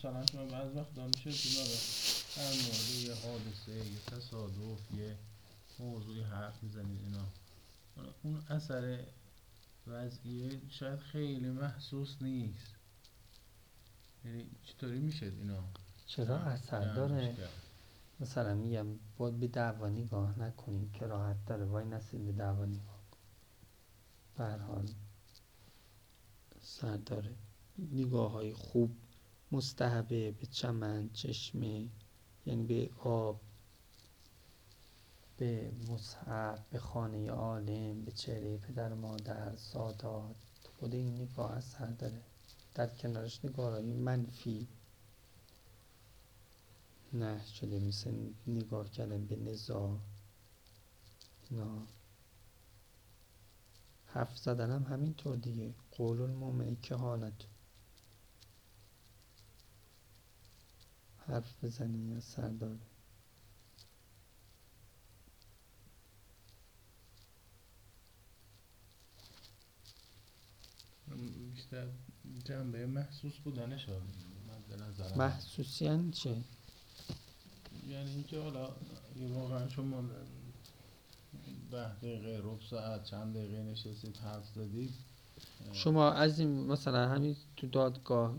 مثلا شما بعض وقت میشه تو هر مورد یه حادثه یه تصادف یه موضوعی حرف می‌زنید اینا. اون اثر وضعیه شاید خیلی محسوس نیست. یعنی چطوری میشه اینا؟ چرا اثر داره؟ مثلا میگم باید به دعوا نگاه نکنید که راحت داره. وای نسید به دعوا نگاه کن حال سر داره. نگاه های خوب مستحبه به چمن چشمه یعنی به آب به مصحف به خانه عالم به چهره پدر مادر سادات. خود این نگاه اثر داره. در کنارش نگاهی منفی. نه شده مثل نگاه کردن به نزا نه. حرف زدن هم همینطور دیگه. قول المومن که حالت. حرف بزنی یا سر داره بیشتر جنبه محسوس بودنش محسوسی یعنی چه؟ یعنی اینکه حالا واقعا شما ده دقیقه رب ساعت چند دقیقه نشستید حرف زدید شما از این مثلا همین تو دادگاه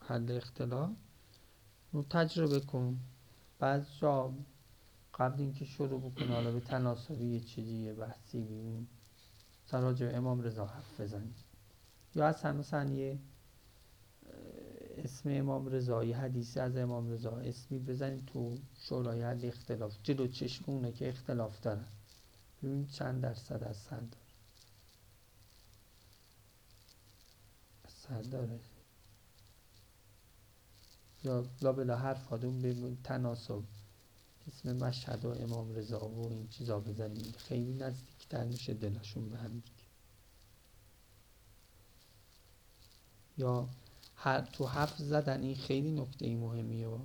حل اختلاف؟ تجربه کن. بعد جا قبل اینکه شروع بکن حالا به تناسبی یه چیزی بحثی بیم سراج امام رضا حرف بزنید یا اصلا مثلا یه اسم امام رضا یه حدیثی از امام رضا اسمی بزنید تو شورای حل اختلاف. جلو چشم اونه که اختلاف دارن. ببین چند درصد از سر داره. سر داره. یا لابلا حرف آدم به تناسب. اسم مشهد و امام رضا و این چیزا بزنید خیلی نزدیکتر میشه دلشون به هم یا هر تو حرف زدن این خیلی نکته مهمیه. و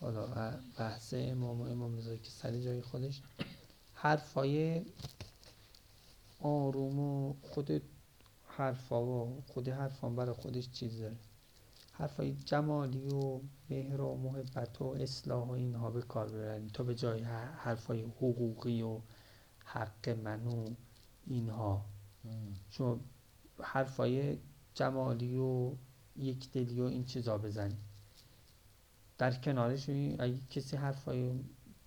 حالا بحث امام و امام رضا که سر جای خودش. حرفای آروم و خود حرفا و خود حرفان برای خودش چیز داره. حرفای جمالی و مهر و محبت و اصلاح و اینها به کار ببرید تا به جای حرفای حقوقی و حق من و اینها. چون حرفای جمالی و یک دلی و این چیزا بزنی. در کنارش اگه کسی حرفای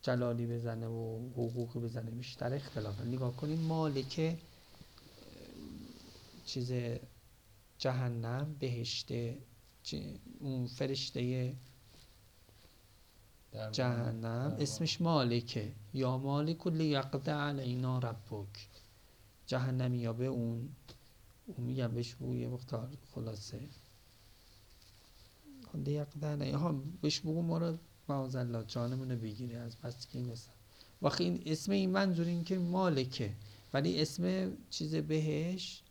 جلالی بزنه و حقوقی بزنه بیشتر اختلاف. نگاه کنید مالک چیز جهنم بهشته اون فرشته جهنم. اسمش مالکه. یا مالک لیقض علینا ربک. جهنمی یا به اون. اون میگم بهش بگو مختار خلاصه. لیقض علینا ها بهش بگو ما رو معاذ جانمون رو بگیره از بس که این وقتی این اسم این منظور این که مالکه. ولی اسم چیز بهش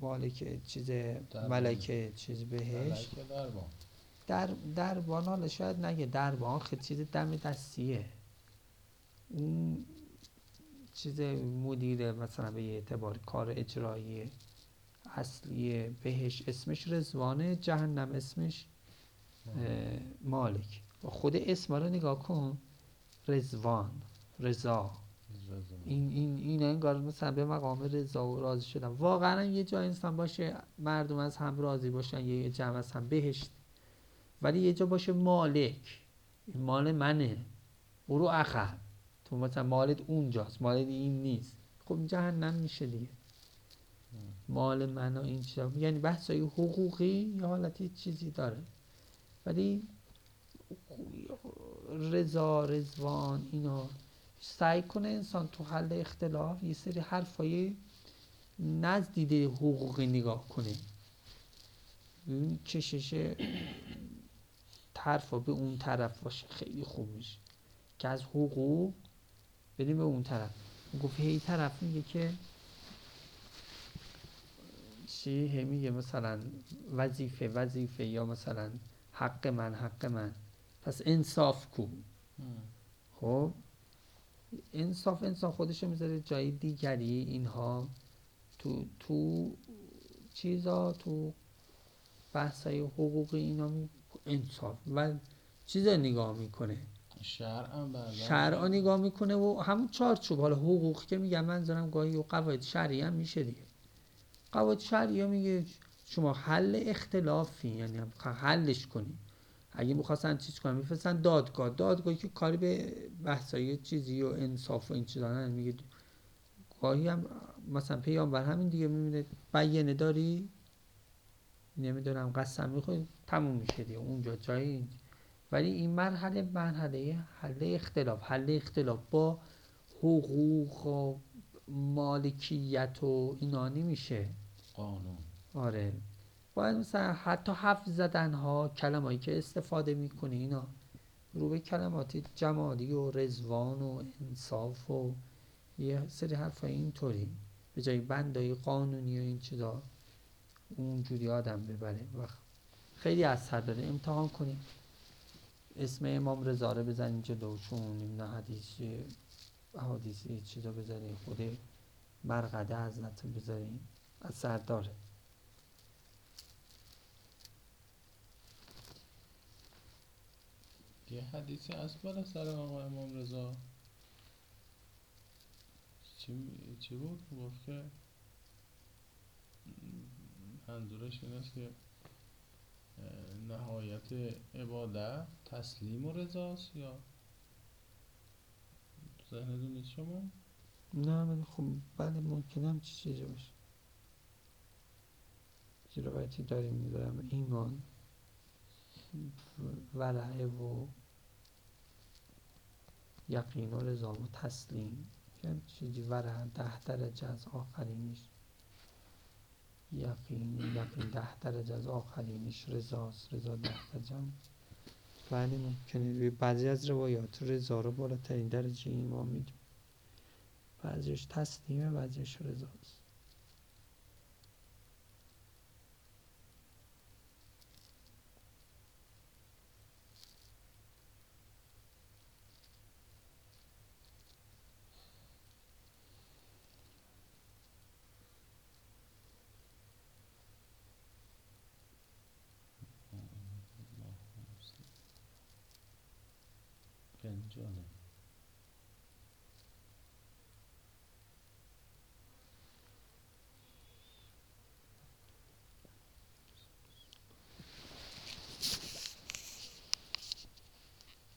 مالک چیز ملکه چیز بهش. در دربان حالا شاید نگه دربان. خیلی چیز دم دستیه. اون چیز مدیر مثلا به اعتبار کار اجرایی اصلی بهش اسمش رزوانه جهنم اسمش مالک. و خود اسم رو نگاه کن. رزوان رضا. این این این انگار مثلا به مقام رضا و راضی شدن واقعا یه جای انسان باشه مردم از هم راضی باشن یه جمع از هم بهشت. ولی یه جا باشه مالک. مال منه. برو اخر. تو مثلا مالت اونجاست مالت این نیست. خب جهنم میشه دیگه. مال من و این چیزا. یعنی بحث های حقوقی یا حالتی چیزی داره. ولی رضا رزوان اینا سعی کنه انسان تو حل اختلاف یه سری حرفای نزدیده حقوقی نگاه کنه. این کشش حرفا به اون طرف باشه خیلی خوب میشه. که از حقوق بریم به اون طرف. گفت هی طرف میگه که چی؟ هی میگه مثلا وظیفه وظیفه یا مثلا حق من حق من. پس انصاف کو. خب؟ انصاف انسان خودشو می‌ذاره جای دیگری اینها تو تو چیزا تو بحث های حقوقی اینا می انصاف. و چیز نگاه می‌کنه. شرع شرع نگاه می‌کنه و همون چارچوب. حالا حقوق که میگم منظورم گاهی و قواعد شرعی هم میشه دیگه. قواعد شرعی میگه شما حل اختلافی یعنی حلش کنی. اگه می‌خواستن چیز کنن میفرستن دادگاه. دادگاهی که کاری به بحثای چیزی و انصاف و این چیزا میگه گاهی هم مثلا پیامبر همین دیگه می‌بینه بیانه داری نمی‌دونم قسم می‌خوای تموم میشه دیگه. اونجا جایی ولی این مرحله مرحله حل اختلاف. حل اختلاف با حقوق و مالکیت و اینا نمیشه. قانون. آره. باید مثلا حتی حرف زدن ها کلمایی که استفاده می‌کنی اینا رو به کلمات جمالی و رزوان و انصاف و یه سری حرف اینطوری. به جای بندای قانونی و این چیزا اونجوری آدم ببره و خیلی اثر داره. امتحان کنیم اسم امام رضا رو بزنیم جلوشون نه حدیثی حدیثی چیزا بزنیم خود مرقده حضرت بذاریم اثر داره. یه حدیثی از بالا سر آقا امام رضا چی, چی بود؟ گفت که منظورش این است که نهایت عبادت تسلیم و رضاست یا ذهن نیست شما؟ نه ولی خب بله ممکنه هم چی چیزی باشه روایتی داریم میدارم ایمان ولعه و یقین و رضا و تسلیم. که چیزی ورع ده درجه از آخرینش یقین یقین ده درجه از آخرینش رضاست رضا ده درجه بله ممکنه. بعضی از روایات رضا رو بالاترین درجه ایمان میدیم بعضیش تسلیمه بعضیش رضاست 人这样子。